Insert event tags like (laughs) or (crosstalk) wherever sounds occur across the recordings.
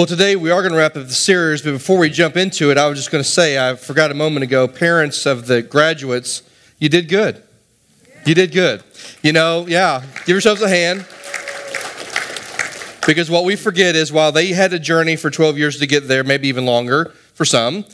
Well, today we are going to wrap up the series, but before we jump into it, I was just going to say I forgot a moment ago, parents of the graduates, you did good. You did good. You know, yeah, give yourselves a hand. Because what we forget is while they had a journey for 12 years to get there, maybe even longer for some,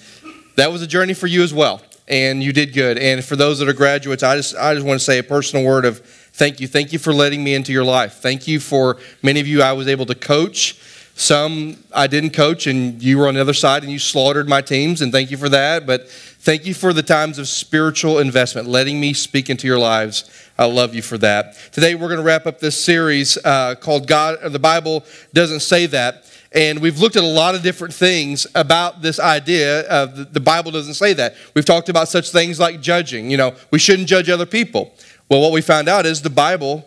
that was a journey for you as well. And you did good. And for those that are graduates, I just, I just want to say a personal word of thank you. Thank you for letting me into your life. Thank you for many of you I was able to coach some I didn't coach, and you were on the other side and you slaughtered my teams, and thank you for that. But thank you for the times of spiritual investment, letting me speak into your lives. I love you for that. Today we're going to wrap up this series uh, called God. The Bible doesn't say that. And we've looked at a lot of different things about this idea of the Bible doesn't say that. We've talked about such things like judging. You know, we shouldn't judge other people. Well, what we found out is the Bible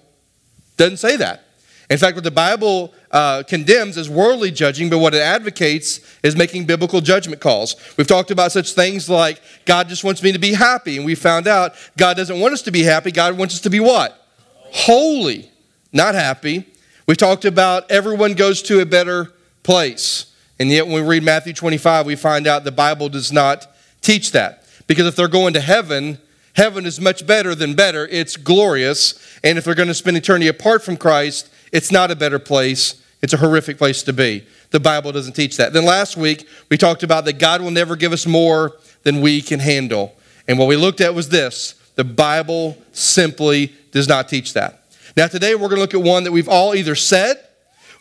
doesn't say that. In fact, what the Bible uh, condemns is worldly judging, but what it advocates is making biblical judgment calls. We've talked about such things like God just wants me to be happy, and we found out God doesn't want us to be happy. God wants us to be what? Holy, not happy. We've talked about everyone goes to a better place. And yet, when we read Matthew 25, we find out the Bible does not teach that. Because if they're going to heaven, heaven is much better than better. It's glorious. And if they're going to spend eternity apart from Christ, it's not a better place, it's a horrific place to be. The Bible doesn't teach that. Then last week, we talked about that God will never give us more than we can handle. And what we looked at was this the Bible simply does not teach that. Now, today, we're going to look at one that we've all either said,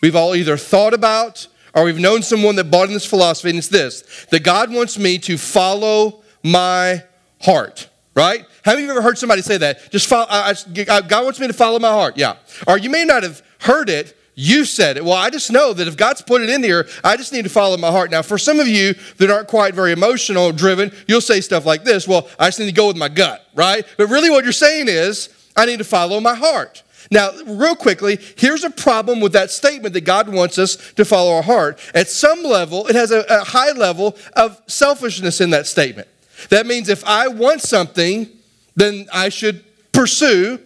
we've all either thought about, or we've known someone that bought in this philosophy, and it's this that God wants me to follow my heart right? Have you ever heard somebody say that? Just follow, I, I, God wants me to follow my heart. Yeah. Or you may not have heard it, you said it. Well, I just know that if God's put it in here, I just need to follow my heart. Now, for some of you that aren't quite very emotional driven, you'll say stuff like this Well, I just need to go with my gut, right? But really, what you're saying is, I need to follow my heart. Now, real quickly, here's a problem with that statement that God wants us to follow our heart. At some level, it has a, a high level of selfishness in that statement. That means if I want something, then I should pursue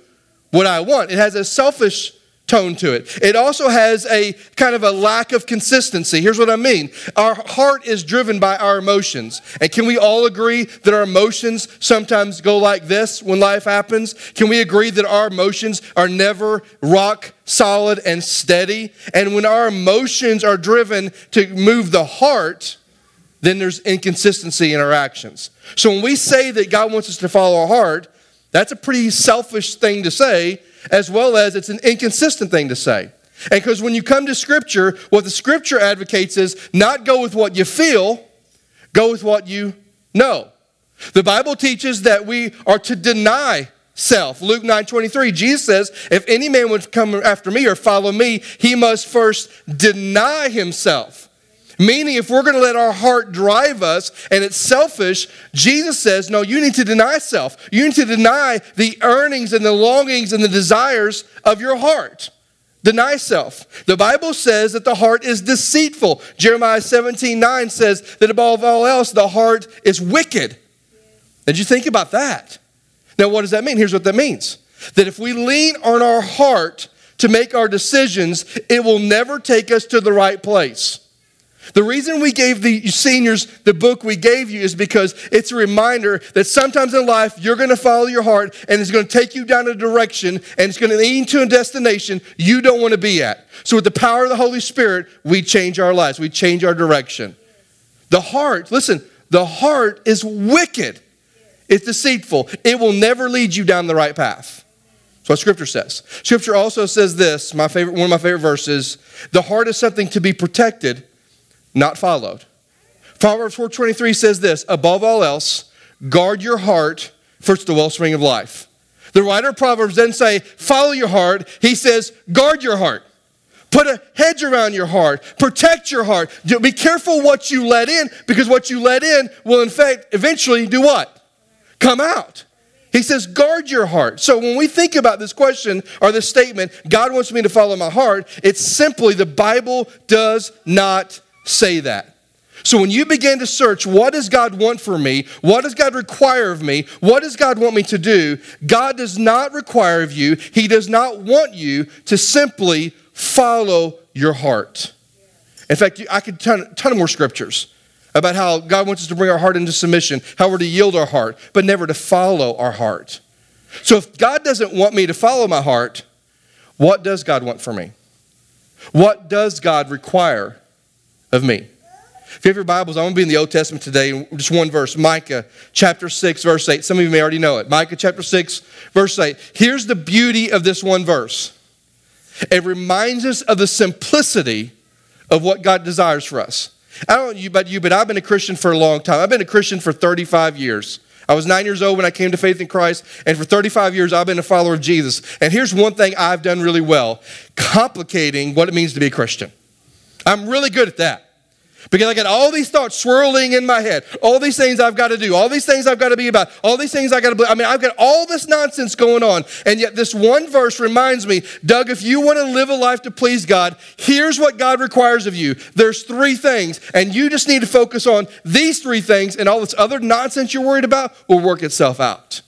what I want. It has a selfish tone to it. It also has a kind of a lack of consistency. Here's what I mean our heart is driven by our emotions. And can we all agree that our emotions sometimes go like this when life happens? Can we agree that our emotions are never rock solid and steady? And when our emotions are driven to move the heart, then there's inconsistency in our actions. So when we say that God wants us to follow our heart, that's a pretty selfish thing to say as well as it's an inconsistent thing to say. And because when you come to Scripture, what the Scripture advocates is not go with what you feel, go with what you know. The Bible teaches that we are to deny self. Luke 9 23, Jesus says, If any man would come after me or follow me, he must first deny himself. Meaning, if we're going to let our heart drive us and it's selfish, Jesus says, no, you need to deny self. You need to deny the earnings and the longings and the desires of your heart. Deny self. The Bible says that the heart is deceitful. Jeremiah 17 9 says that above all else, the heart is wicked. Did you think about that? Now, what does that mean? Here's what that means that if we lean on our heart to make our decisions, it will never take us to the right place. The reason we gave the seniors the book we gave you is because it's a reminder that sometimes in life you're going to follow your heart and it's going to take you down a direction and it's going to lead to a destination you don't want to be at. So, with the power of the Holy Spirit, we change our lives, we change our direction. The heart, listen, the heart is wicked, it's deceitful, it will never lead you down the right path. That's what Scripture says. Scripture also says this, my favorite, one of my favorite verses the heart is something to be protected not followed. Proverbs 4:23 says this, above all else, guard your heart, for it's the wellspring of life. The writer of Proverbs doesn't say, follow your heart. He says, guard your heart. Put a hedge around your heart. Protect your heart. Be careful what you let in, because what you let in will, in fact, eventually do what? Come out. He says, guard your heart. So when we think about this question or this statement, God wants me to follow my heart, it's simply the Bible does not say that. So when you begin to search, what does God want for me? What does God require of me? What does God want me to do? God does not require of you, He does not want you to simply follow your heart. In fact, I could ton, ton of more scriptures about how God wants us to bring our heart into submission, how we're to yield our heart, but never to follow our heart. So if God doesn't want me to follow my heart, what does God want for me? What does God require of me? If you have your Bibles, I'm going to be in the Old Testament today, just one verse Micah chapter 6, verse 8. Some of you may already know it. Micah chapter 6, verse 8. Here's the beauty of this one verse it reminds us of the simplicity of what God desires for us. I don't know about you, but I've been a Christian for a long time. I've been a Christian for 35 years. I was nine years old when I came to faith in Christ, and for 35 years I've been a follower of Jesus. And here's one thing I've done really well complicating what it means to be a Christian. I'm really good at that. Because I got all these thoughts swirling in my head, all these things I've got to do, all these things I've got to be about, all these things I got to believe. I mean, I've got all this nonsense going on. And yet, this one verse reminds me Doug, if you want to live a life to please God, here's what God requires of you. There's three things, and you just need to focus on these three things, and all this other nonsense you're worried about will work itself out.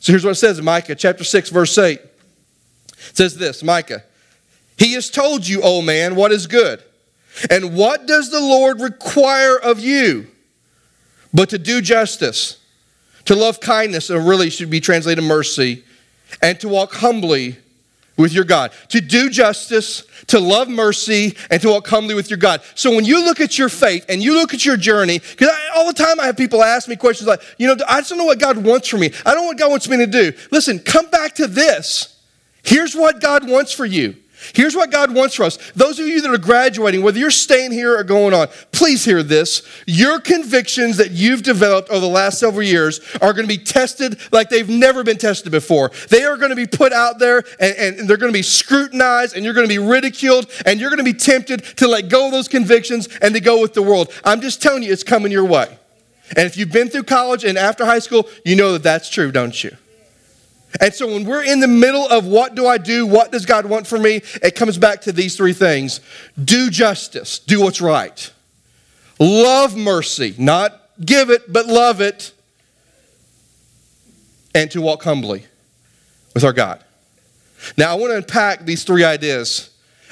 So here's what it says in Micah chapter 6, verse 8. It says this Micah, He has told you, O man, what is good. And what does the Lord require of you? But to do justice, to love kindness, and really should be translated mercy, and to walk humbly with your God. To do justice, to love mercy, and to walk humbly with your God. So when you look at your faith and you look at your journey, because all the time I have people ask me questions like, you know, I just don't know what God wants for me. I don't know what God wants me to do. Listen, come back to this. Here's what God wants for you. Here's what God wants for us. Those of you that are graduating, whether you're staying here or going on, please hear this. Your convictions that you've developed over the last several years are going to be tested like they've never been tested before. They are going to be put out there and, and they're going to be scrutinized and you're going to be ridiculed and you're going to be tempted to let go of those convictions and to go with the world. I'm just telling you, it's coming your way. And if you've been through college and after high school, you know that that's true, don't you? And so when we're in the middle of what do I do? What does God want for me? It comes back to these three things do justice, do what's right, love mercy, not give it, but love it, and to walk humbly with our God. Now, I want to unpack these three ideas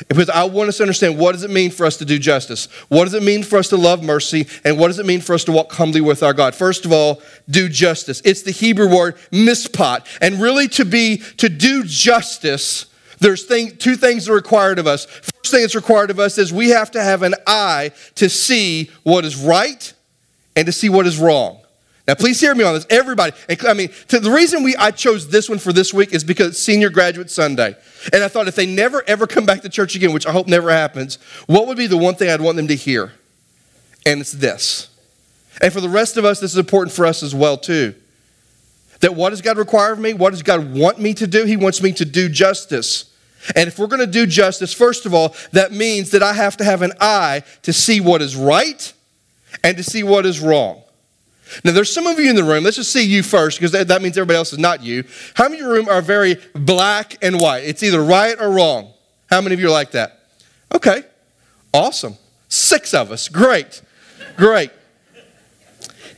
because I want us to understand what does it mean for us to do justice? What does it mean for us to love mercy? And what does it mean for us to walk humbly with our God? First of all, do justice. It's the Hebrew word mishpat. And really to be, to do justice, there's thing, two things that are required of us. First thing that's required of us is we have to have an eye to see what is right and to see what is wrong. Now, please hear me on this, everybody. I mean, the reason we I chose this one for this week is because Senior Graduate Sunday, and I thought if they never ever come back to church again, which I hope never happens, what would be the one thing I'd want them to hear? And it's this. And for the rest of us, this is important for us as well too. That what does God require of me? What does God want me to do? He wants me to do justice. And if we're going to do justice, first of all, that means that I have to have an eye to see what is right and to see what is wrong. Now, there's some of you in the room, let's just see you first, because that, means everybody else is not you. How many of your room are very black and white? It's either right or wrong. How many of you are like that? Okay, awesome. Six of us. Great, great.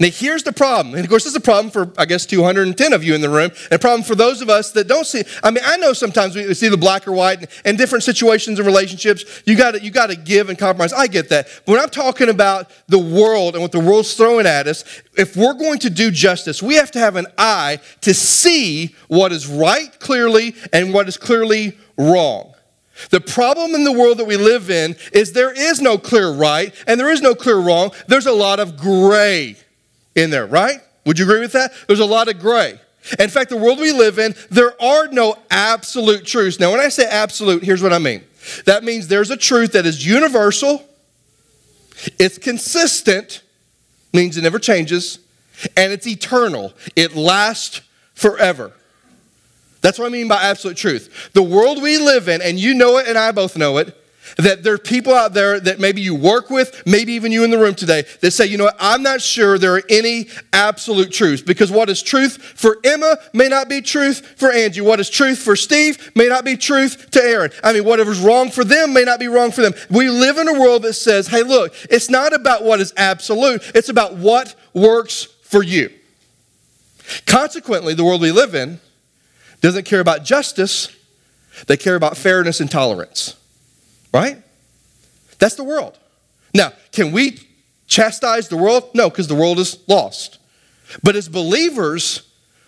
Now, here's the problem. And of course, this is a problem for, I guess, 210 of you in the room, and a problem for those of us that don't see. I mean, I know sometimes we see the black or white and different situations and relationships. You got you got to give and compromise. I get that. But when I'm talking about the world and what the world's throwing at us, if we're going to do justice, we have to have an eye to see what is right clearly and what is clearly wrong. The problem in the world that we live in is there is no clear right and there is no clear wrong. There's a lot of gray in there, right? Would you agree with that? There's a lot of gray. In fact, the world we live in, there are no absolute truths. Now, when I say absolute, here's what I mean that means there's a truth that is universal, it's consistent, means it never changes, and it's eternal. It lasts forever. That's what I mean by absolute truth. The world we live in, and you know it and I both know it, that there are people out there that maybe you work with, maybe even you in the room today, that say, you know what, I'm not sure there are any absolute truths because what is truth for Emma may not be truth for Angie. What is truth for Steve may not be truth to Aaron. I mean, whatever's wrong for them may not be wrong for them. We live in a world that says, hey, look, it's not about what is absolute, it's about what works for you. Consequently, the world we live in doesn't care about justice, they care about fairness and tolerance. Right? That's the world. Now, can we chastise the world? No, because the world is lost. But as believers,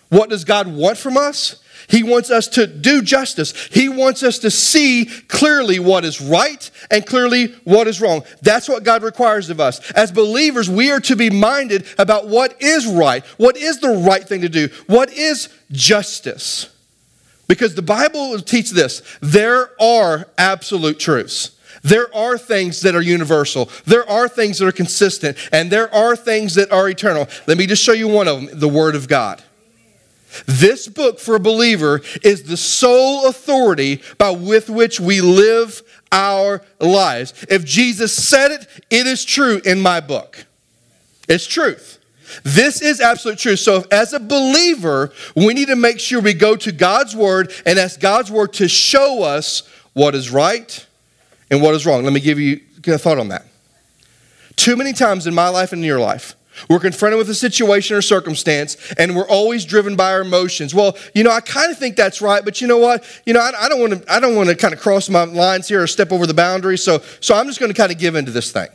what does God want from us? He wants us to do justice. He wants us to see clearly what is right and clearly what is wrong. That's what God requires of us. As believers, we are to be minded about what is right, what is the right thing to do, what is justice. Because the Bible teaches this there are absolute truths. There are things that are universal. There are things that are consistent. And there are things that are eternal. Let me just show you one of them the Word of God. This book for a believer is the sole authority by with which we live our lives. If Jesus said it, it is true in my book. It's truth. This is absolute truth. So, as a believer, we need to make sure we go to God's word and ask God's word to show us what is right and what is wrong. Let me give you a thought on that. Too many times in my life and in your life, we're confronted with a situation or circumstance, and we're always driven by our emotions. Well, you know, I kind of think that's right, but you know what? You know, I don't want to. I don't want to kind of cross my lines here or step over the boundary. So, so I'm just going to kind of give into this thing.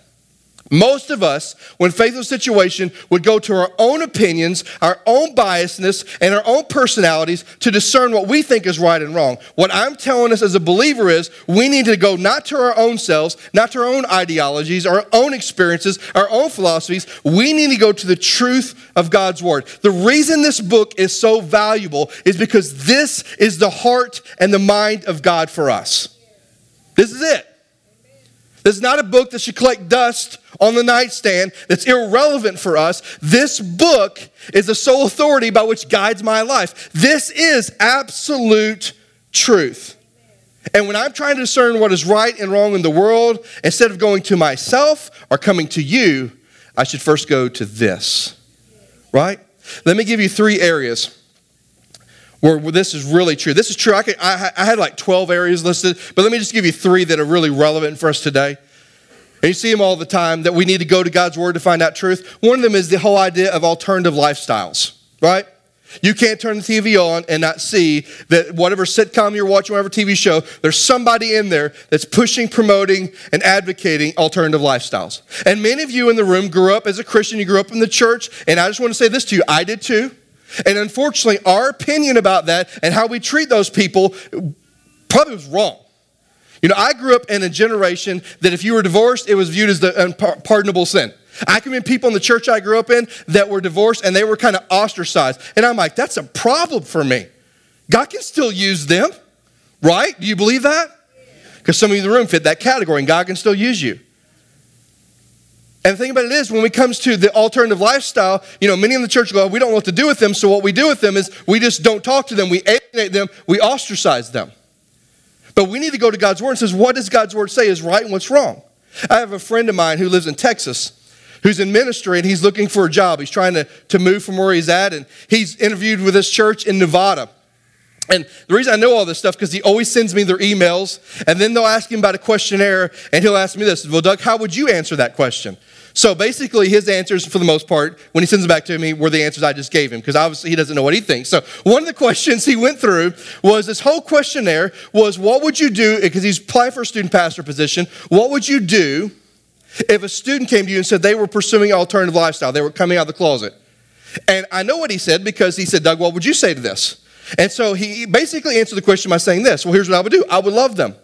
Most of us, when faced with a situation, would go to our own opinions, our own biasness, and our own personalities to discern what we think is right and wrong. What I'm telling us as a believer is we need to go not to our own selves, not to our own ideologies, our own experiences, our own philosophies. We need to go to the truth of God's Word. The reason this book is so valuable is because this is the heart and the mind of God for us. This is it. This is not a book that should collect dust on the nightstand that's irrelevant for us. This book is the sole authority by which guides my life. This is absolute truth. And when I'm trying to discern what is right and wrong in the world, instead of going to myself or coming to you, I should first go to this. Right? Let me give you three areas where this is really true. This is true. I, could, I, I, had like 12 areas listed, but let me just give you three that are really relevant for us today. And you see them all the time that we need to go to God's Word to find out truth. One of them is the whole idea of alternative lifestyles, right? You can't turn the TV on and not see that whatever sitcom you're watching, whatever TV show, there's somebody in there that's pushing, promoting, and advocating alternative lifestyles. And many of you in the room grew up as a Christian, you grew up in the church, and I just want to say this to you I did too. And unfortunately, our opinion about that and how we treat those people probably was wrong. You know, I grew up in a generation that if you were divorced, it was viewed as the unpardonable sin. I can remember people in the church I grew up in that were divorced and they were kind of ostracized. And I'm like, that's a problem for me. God can still use them, right? Do you believe that? Because some of you in the room fit that category and God can still use you. And the thing about it is, when it comes to the alternative lifestyle, you know, many in the church go, we don't know what to do with them. So what we do with them is we just don't talk to them. We alienate them. We ostracize them. But we need to go to God's word and says, what does God's word say is right and what's wrong? I have a friend of mine who lives in Texas who's in ministry and he's looking for a job. He's trying to, to move from where he's at. And he's interviewed with this church in Nevada. And the reason I know all this stuff because he always sends me their emails, and then they'll ask him about a questionnaire, and he'll ask me this: "Well, Doug, how would you answer that question?" So basically, his answers, for the most part, when he sends them back to me, were the answers I just gave him, because obviously he doesn't know what he thinks. So one of the questions he went through was this whole questionnaire was, what would you do, because he's applying for a student pastor position, what would you do if a student came to you and said they were pursuing alternative lifestyle, they were coming out of the closet? And I know what he said because he said, Doug, what would you say to this? And so he basically answered the question by saying this Well, here's what I would do I would love them.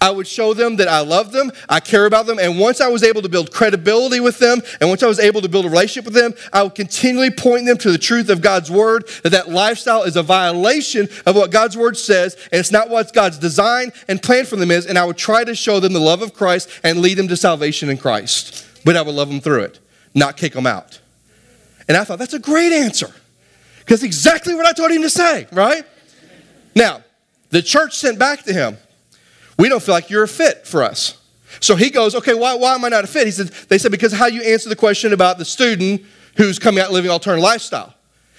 I would show them that I love them, I care about them, and once I was able to build credibility with them, and once I was able to build a relationship with them, I would continually point them to the truth of God's word, that that lifestyle is a violation of what God's word says, and it's not what God's design and plan for them is, and I would try to show them the love of Christ and lead them to salvation in Christ. But I would love them through it, not kick them out. And I thought, that's a great answer, because exactly what I told him to say, right? Now, the church sent back to him we don't feel like you're a fit for us. So he goes, okay, why, why am I not a fit? He said, they said, because how you answer the question about the student who's coming out living alternative lifestyle.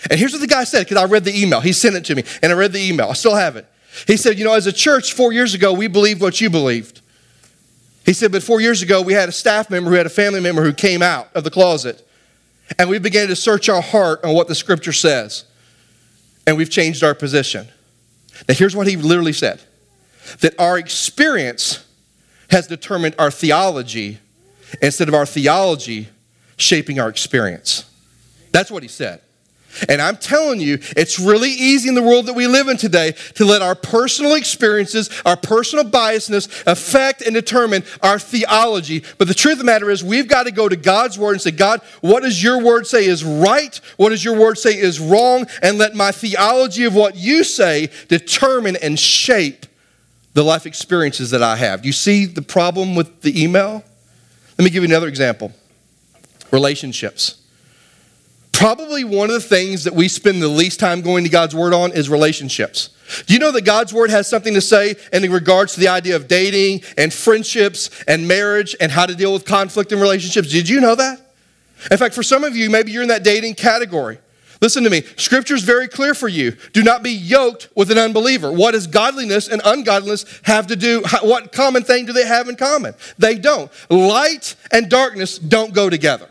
And here's what the guy said, because I read the email. He sent it to me, and I read the email. I still have it. He said, you know, as a church four years ago, we believed what you believed. He said, but four years ago, we had a staff member who had a family member who came out of the closet. And we began to search our heart on what the scripture says. And we've changed our position. Now, here's what he literally said that our experience has determined our theology instead of our theology shaping our experience. That's what he said. And I'm telling you, it's really easy in the world that we live in today to let our personal experiences, our personal biasness affect and determine our theology. But the truth of the matter is, we've got to go to God's word and say, God, what does your word say is right? What does your word say is wrong? And let my theology of what you say determine and shape the life experiences that I have. You see the problem with the email? Let me give you another example relationships. Probably one of the things that we spend the least time going to God's Word on is relationships. Do you know that God's Word has something to say in regards to the idea of dating and friendships and marriage and how to deal with conflict in relationships? Did you know that? In fact, for some of you, maybe you're in that dating category. Listen to me. Scripture is very clear for you. Do not be yoked with an unbeliever. What does godliness and ungodliness have to do? What common thing do they have in common? They don't. Light and darkness don't go together.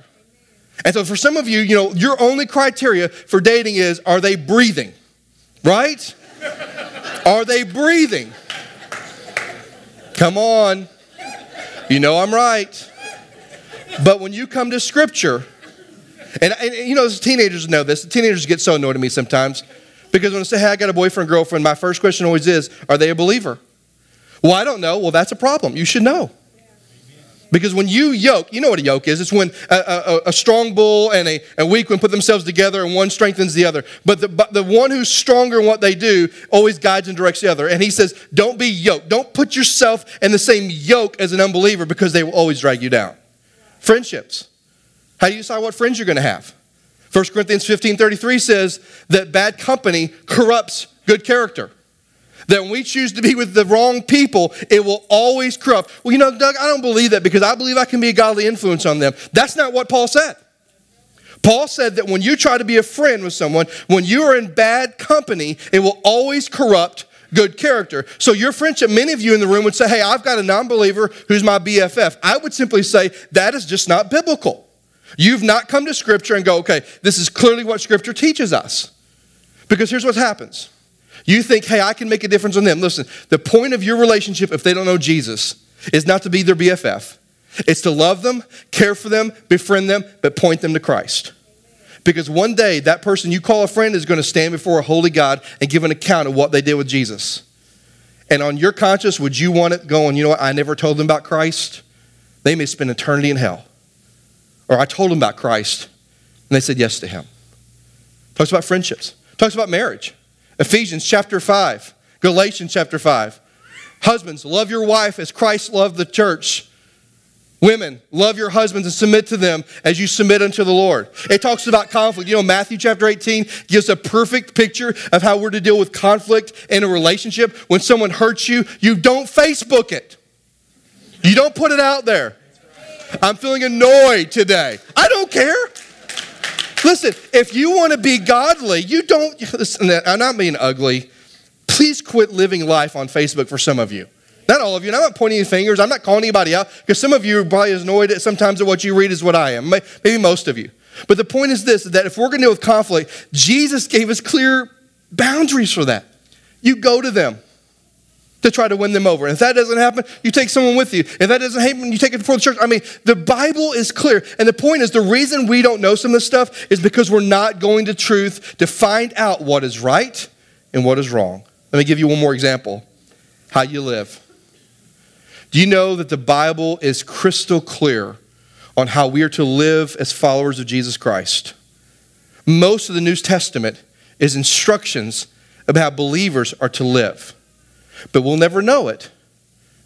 And so for some of you, you know, your only criteria for dating is are they breathing? Right? are they breathing? Come on. You know I'm right. But when you come to scripture, and, and you know, teenagers know this. Teenagers get so annoyed at me sometimes because when I say, hey, I got a boyfriend, girlfriend, my first question always is, are they a believer? Well, I don't know. Well, that's a problem. You should know. Because when you yoke, you know what a yoke is. It's when a, a, a, strong bull and a, a weak one put themselves together and one strengthens the other. But the, but the one who's stronger in what they do always guides and directs the other. And he says, don't be yoked. Don't put yourself in the same yoke as an unbeliever because they will always drag you down. Friendships. How do you decide what friends you're going to have? 1 Corinthians 15 33 says that bad company corrupts good character that when we choose to be with the wrong people, it will always corrupt. Well, you know, Doug, I don't believe that because I believe I can be a godly influence on them. That's not what Paul said. Paul said that when you try to be a friend with someone, when you are in bad company, it will always corrupt good character. So, your friendship, many of you in the room would say, Hey, I've got a non believer who's my BFF. I would simply say, That is just not biblical. You've not come to Scripture and go, Okay, this is clearly what Scripture teaches us. Because here's what happens you think, hey, I can make a difference on them. Listen, the point of your relationship, if they don't know Jesus, is not to be their BFF. It's to love them, care for them, befriend them, but point them to Christ. Because one day, that person you call a friend is going to stand before a holy God and give an account of what they did with Jesus. And on your conscience, would you want it going, you know what, I never told them about Christ? They may spend eternity in hell. Or I told them about Christ, and they said yes to him. Talks about friendships, talks about marriage. Ephesians chapter 5, Galatians chapter 5. Husbands, love your wife as Christ loved the church. Women, love your husbands and submit to them as you submit unto the Lord. It talks about conflict. You know, Matthew chapter 18 gives a perfect picture of how we're to deal with conflict in a relationship. When someone hurts you, you don't Facebook it, you don't put it out there. I'm feeling annoyed today. I don't care. Listen, if you want to be godly, you don't, listen, I'm not being ugly. Please quit living life on Facebook for some of you. Not all of you. And I'm not pointing fingers. I'm not calling anybody out because some of you are probably as annoyed at sometimes at what you read as what I am. Maybe most of you. But the point is this that if we're going to deal with conflict, Jesus gave us clear boundaries for that. You go to them to try to win them over. And if that doesn't happen, you take someone with you. If that doesn't happen, you take it before the church. I mean, the Bible is clear. And the point is, the reason we don't know some of this stuff is because we're not going to truth to find out what is right and what is wrong. Let me give you one more example how you live. Do you know that the Bible is crystal clear on how we are to live as followers of Jesus Christ? Most of the New Testament is instructions about how believers are to live. But we'll never know it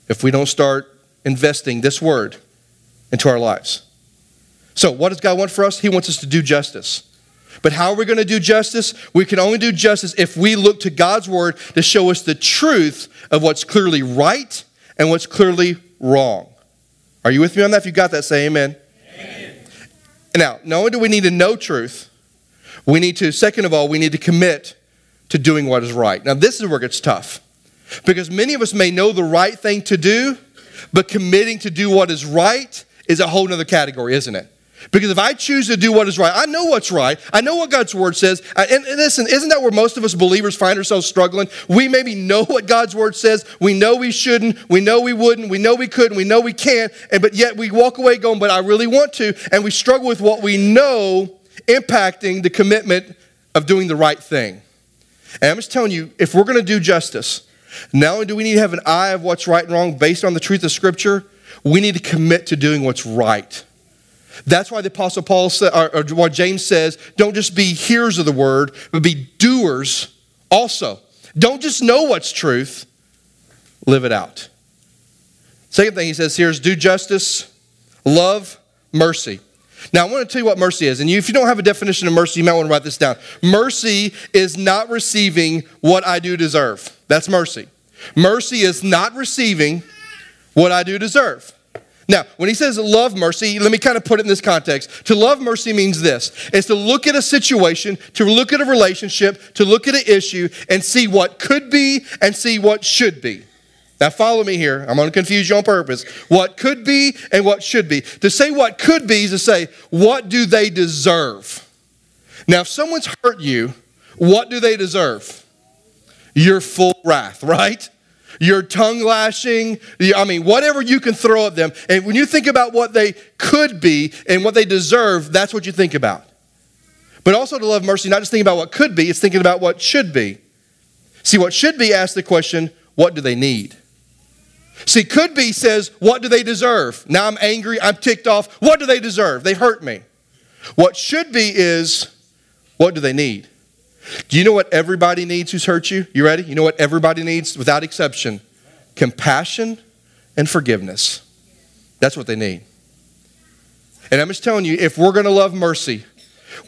if we don't start investing this word into our lives. So, what does God want for us? He wants us to do justice. But how are we going to do justice? We can only do justice if we look to God's word to show us the truth of what's clearly right and what's clearly wrong. Are you with me on that? If you got that, say amen. amen. Now, not only do we need to know truth, we need to, second of all, we need to commit to doing what is right. Now, this is where it gets tough. Because many of us may know the right thing to do, but committing to do what is right is a whole other category, isn't it? Because if I choose to do what is right, I know what's right. I know what God's word says. And, and listen, isn't that where most of us believers find ourselves struggling? We maybe know what God's word says. We know we shouldn't. We know we wouldn't. We know we couldn't. We know we can't. And but yet we walk away going, but I really want to. And we struggle with what we know impacting the commitment of doing the right thing. And I'm just telling you, if we're going to do justice, not only do we need to have an eye of what's right and wrong based on the truth of Scripture, we need to commit to doing what's right. That's why the Apostle Paul said, or, or what James says, don't just be hearers of the word, but be doers also. Don't just know what's truth, live it out. Second thing he says here is do justice, love, mercy. Now, I want to tell you what mercy is. And you, if you don't have a definition of mercy, you might want to write this down. Mercy is not receiving what I do deserve. That's mercy. Mercy is not receiving what I do deserve. Now, when he says love mercy, let me kind of put it in this context. To love mercy means this it's to look at a situation, to look at a relationship, to look at an issue, and see what could be and see what should be. Now, follow me here. I'm going to confuse you on purpose. What could be and what should be. To say what could be is to say, what do they deserve? Now, if someone's hurt you, what do they deserve? Your full wrath, right? your tongue lashing, I mean, whatever you can throw at them. And when you think about what they could be and what they deserve, that's what you think about. But also to love mercy, not just thinking about what could be, it's thinking about what should be. See, what should be asks the question, what do they need? See, could be says, what do they deserve? Now I'm angry, I'm ticked off. What do they deserve? They hurt me. What should be is, what do they need? Do you know what everybody needs who's hurt you? You ready? You know what everybody needs without exception? Compassion and forgiveness. That's what they need. And I'm just telling you, if we're going to love mercy,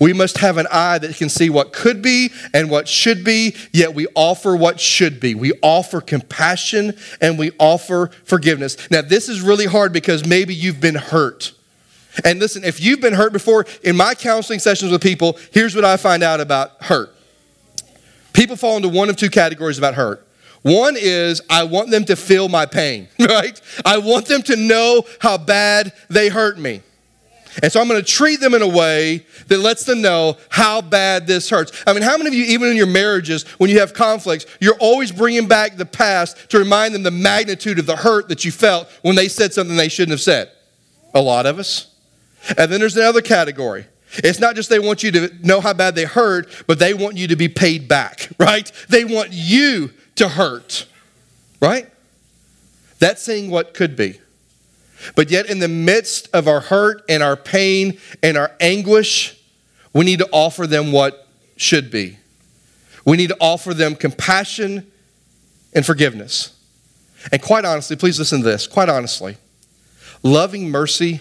we must have an eye that can see what could be and what should be, yet we offer what should be. We offer compassion and we offer forgiveness. Now, this is really hard because maybe you've been hurt. And listen, if you've been hurt before, in my counseling sessions with people, here's what I find out about hurt People fall into one of two categories about hurt. One is I want them to feel my pain, (laughs) right? I want them to know how bad they hurt me. And so I'm going to treat them in a way that lets them know how bad this hurts. I mean, how many of you, even in your marriages, when you have conflicts, you're always bringing back the past to remind them the magnitude of the hurt that you felt when they said something they shouldn't have said? A lot of us. And then there's another category. It's not just they want you to know how bad they hurt, but they want you to be paid back, (laughs) right? They want you to hurt, right? That's saying what could be. But yet, in the midst of our hurt and our pain and our anguish, we need to offer them what should be. We need to offer them compassion and forgiveness. And quite honestly, please listen to this. Quite honestly, loving mercy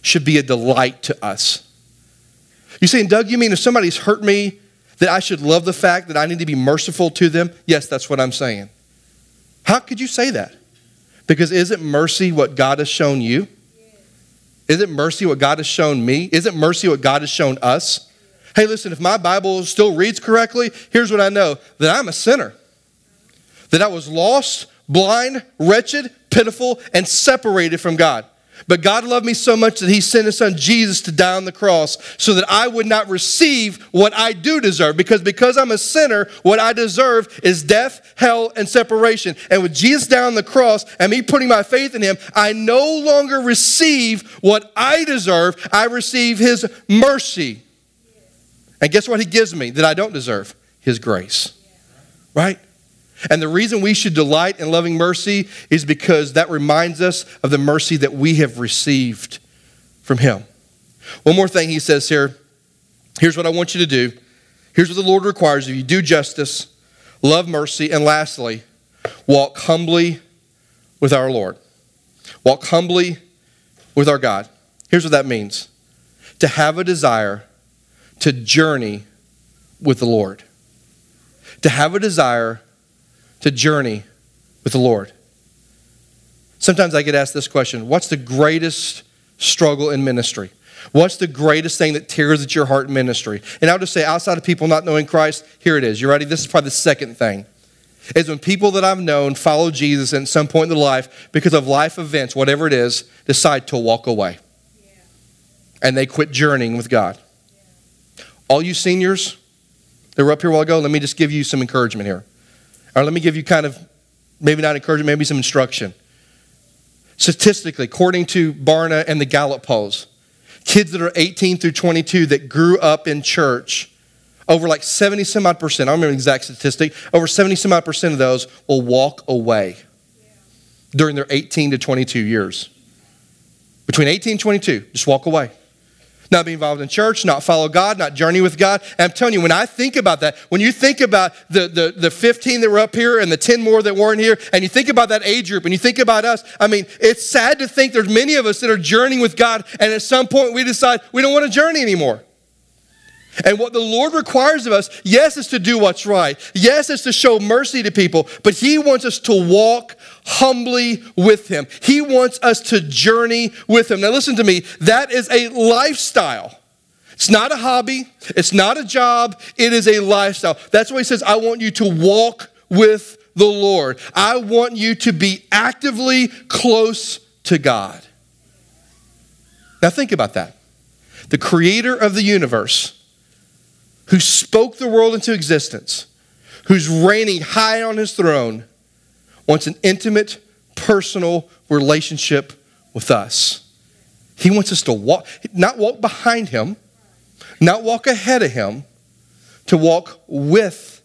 should be a delight to us. You saying, Doug, you mean if somebody's hurt me, that I should love the fact that I need to be merciful to them? Yes, that's what I'm saying. How could you say that? Because isn't mercy what God has shown you? Isn't mercy what God has shown me? Isn't mercy what God has shown us? Hey, listen, if my Bible still reads correctly, here's what I know that I'm a sinner, that I was lost, blind, wretched, pitiful, and separated from God. But God loved me so much that He sent His Son Jesus to die on the cross so that I would not receive what I do deserve. Because because I'm a sinner, what I deserve is death, hell, and separation. And with Jesus down on the cross and me putting my faith in Him, I no longer receive what I deserve. I receive His mercy. And guess what He gives me that I don't deserve? His grace. Right? And the reason we should delight in loving mercy is because that reminds us of the mercy that we have received from Him. One more thing he says here. Here's what I want you to do. Here's what the Lord requires of you do justice, love mercy, and lastly, walk humbly with our Lord. Walk humbly with our God. Here's what that means to have a desire to journey with the Lord. To have a desire to journey with the Lord. Sometimes I get asked this question What's the greatest struggle in ministry? What's the greatest thing that tears at your heart in ministry? And I'll just say, outside of people not knowing Christ, here it is. You ready? This is probably the second thing. Is when people that I've known follow Jesus at some point in their life because of life events, whatever it is, decide to walk away. and they quit journeying with God. All you seniors that were up here a while ago, let me just give you some encouragement here. Or let me give you kind of, maybe not encouragement, maybe some instruction. Statistically, according to Barna and the Gallup polls, kids that are 18 through 22 that grew up in church, over like 70 some odd percent, I don't remember the exact statistic, over 70 some odd percent of those will walk away during their 18 to 22 years. Between 18 and 22, just walk away not be involved in church, not follow God, not journey with God. And I'm telling you, when I think about that, when you think about the, the, the 15 that were up here and the 10 more that weren't here, and you think about that age group and you think about us, I mean, it's sad to think there's many of us that are journeying with God, and at some point we decide we don't want to journey anymore. And what the Lord requires of us, yes, is to do what's right. Yes, is to show mercy to people, but He wants us to walk humbly with Him. He wants us to journey with Him. Now, listen to me, that is a lifestyle. It's not a hobby, it's not a job, it is a lifestyle. That's why He says, I want you to walk with the Lord. I want you to be actively close to God. Now, think about that. The creator of the universe who spoke the world into existence, who's reigning high on his throne, wants an intimate, personal relationship with us. He wants us to walk, not walk behind him, not walk ahead of him, to walk with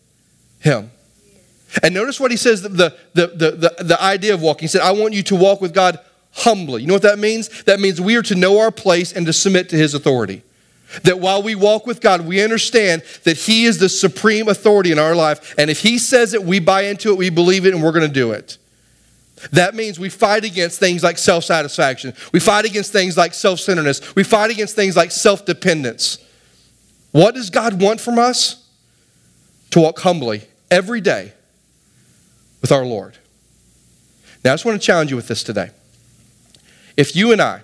him. And notice what he says the, the, the, the, the idea of walking. He said, I want you to walk with God humbly. You know what that means? That means we are to know our place and to submit to his authority. That while we walk with God, we understand that He is the supreme authority in our life. And if He says it, we buy into it, we believe it, and we're going to do it. That means we fight against things like self satisfaction. We fight against things like self centeredness. We fight against things like self dependence. What does God want from us? To walk humbly every day with our Lord. Now, I just want to challenge you with this today. If you and I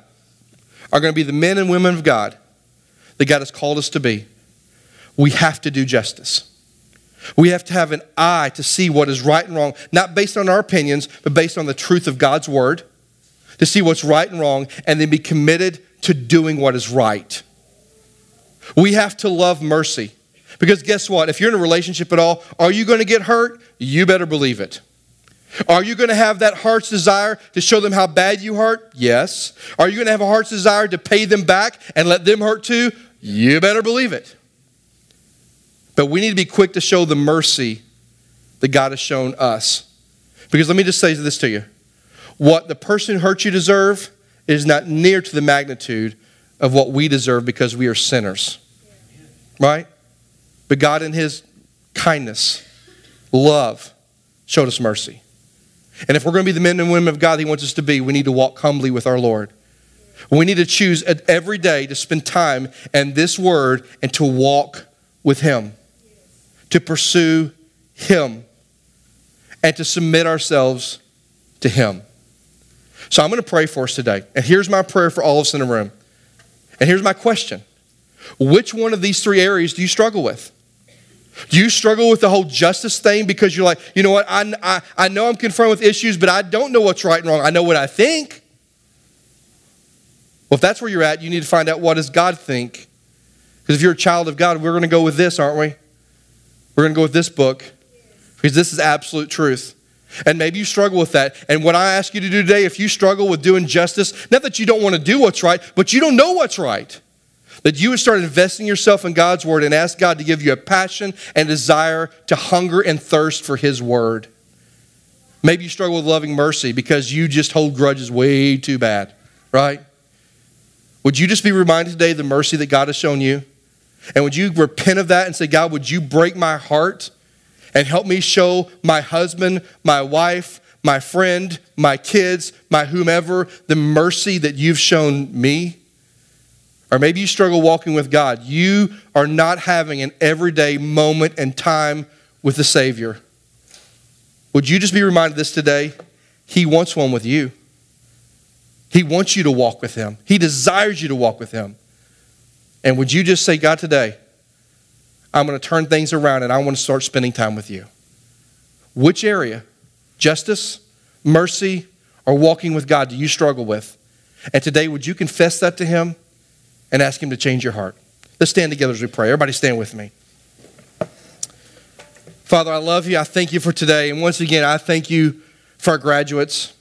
are going to be the men and women of God that God has called us to be, we have to do justice. We have to have an eye to see what is right and wrong, not based on our opinions, but based on the truth of God's word, to see what's right and wrong, and then be committed to doing what is right. We have to love mercy. Because guess what? If you're in a relationship at all, are you going to get hurt? You better believe it. Are you going to have that heart's desire to show them how bad you hurt? Yes. Are you going to have a heart's desire to pay them back and let them hurt too? You better believe it. But we need to be quick to show the mercy that God has shown us. Because let me just say this to you what the person hurt you deserve is not near to the magnitude of what we deserve because we are sinners. Right? But God, in His kindness, love, showed us mercy. And if we're going to be the men and women of God He wants us to be, we need to walk humbly with our Lord. We need to choose every day to spend time in this word and to walk with Him, to pursue Him, and to submit ourselves to Him. So I'm going to pray for us today. And here's my prayer for all of us in the room. And here's my question Which one of these three areas do you struggle with? Do you struggle with the whole justice thing because you're like, you know what, I, I, I know I'm confronted with issues, but I don't know what's right and wrong. I know what I think. Well, if that's where you're at, you need to find out what does God think. Because if you're a child of God, we're going to go with this, aren't we? We're going to go with this book because this is absolute truth. And maybe you struggle with that. And what I ask you to do today, if you struggle with doing justice, not that you don't want to do what's right, but you don't know what's right that you would start investing yourself in God's word and ask God to give you a passion and desire to hunger and thirst for his word. Maybe you struggle with loving mercy because you just hold grudges way too bad, right? Would you just be reminded today of the mercy that God has shown you? And would you repent of that and say, God, would you break my heart and help me show my husband, my wife, my friend, my kids, my whomever, the mercy that you've shown me? Or maybe you struggle walking with God. You are not having an everyday moment and time with the Savior. Would you just be reminded this today? He wants one with you. He wants you to walk with Him, He desires you to walk with Him. And would you just say, God, today, I'm going to turn things around and I want to start spending time with you? Which area, justice, mercy, or walking with God, do you struggle with? And today, would you confess that to Him? and ask Him to change your heart. Let's stand together as we pray. Everybody stand with me. Father, I love you. I thank you for today. And once again, I thank you for our graduates.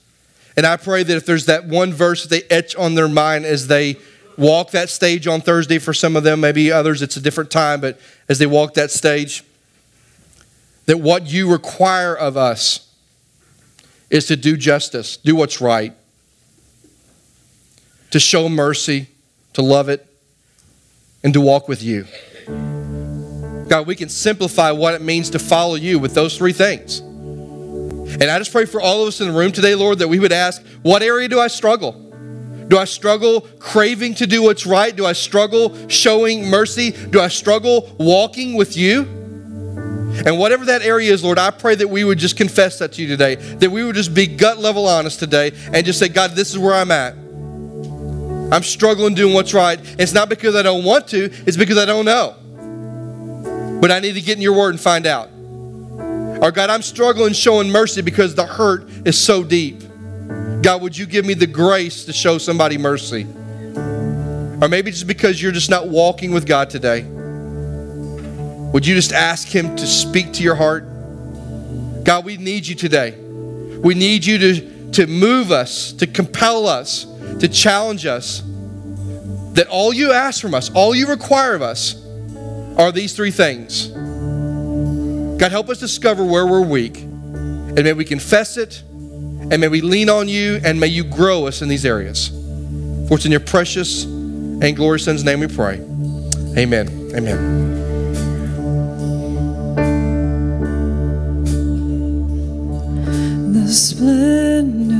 And I pray that if there's that one verse that they etch on their mind as they walk that stage on Thursday for some of them, maybe others it's a different time, but as they walk that stage, that what you require of us is to do justice, do what's right, to show mercy, to love it, and to walk with you. God, we can simplify what it means to follow you with those three things. And I just pray for all of us in the room today, Lord, that we would ask, what area do I struggle? Do I struggle craving to do what's right? Do I struggle showing mercy? Do I struggle walking with you? And whatever that area is, Lord, I pray that we would just confess that to you today, that we would just be gut level honest today and just say, God, this is where I'm at. I'm struggling doing what's right. It's not because I don't want to, it's because I don't know. But I need to get in your word and find out. Or God, I'm struggling showing mercy because the hurt is so deep. God, would you give me the grace to show somebody mercy? Or maybe just because you're just not walking with God today. Would you just ask Him to speak to your heart? God, we need you today. We need you to, to move us, to compel us, to challenge us. That all you ask from us, all you require of us, are these three things. God, help us discover where we're weak. And may we confess it, and may we lean on you, and may you grow us in these areas. For it's in your precious and glorious Son's name we pray. Amen. Amen. The splendor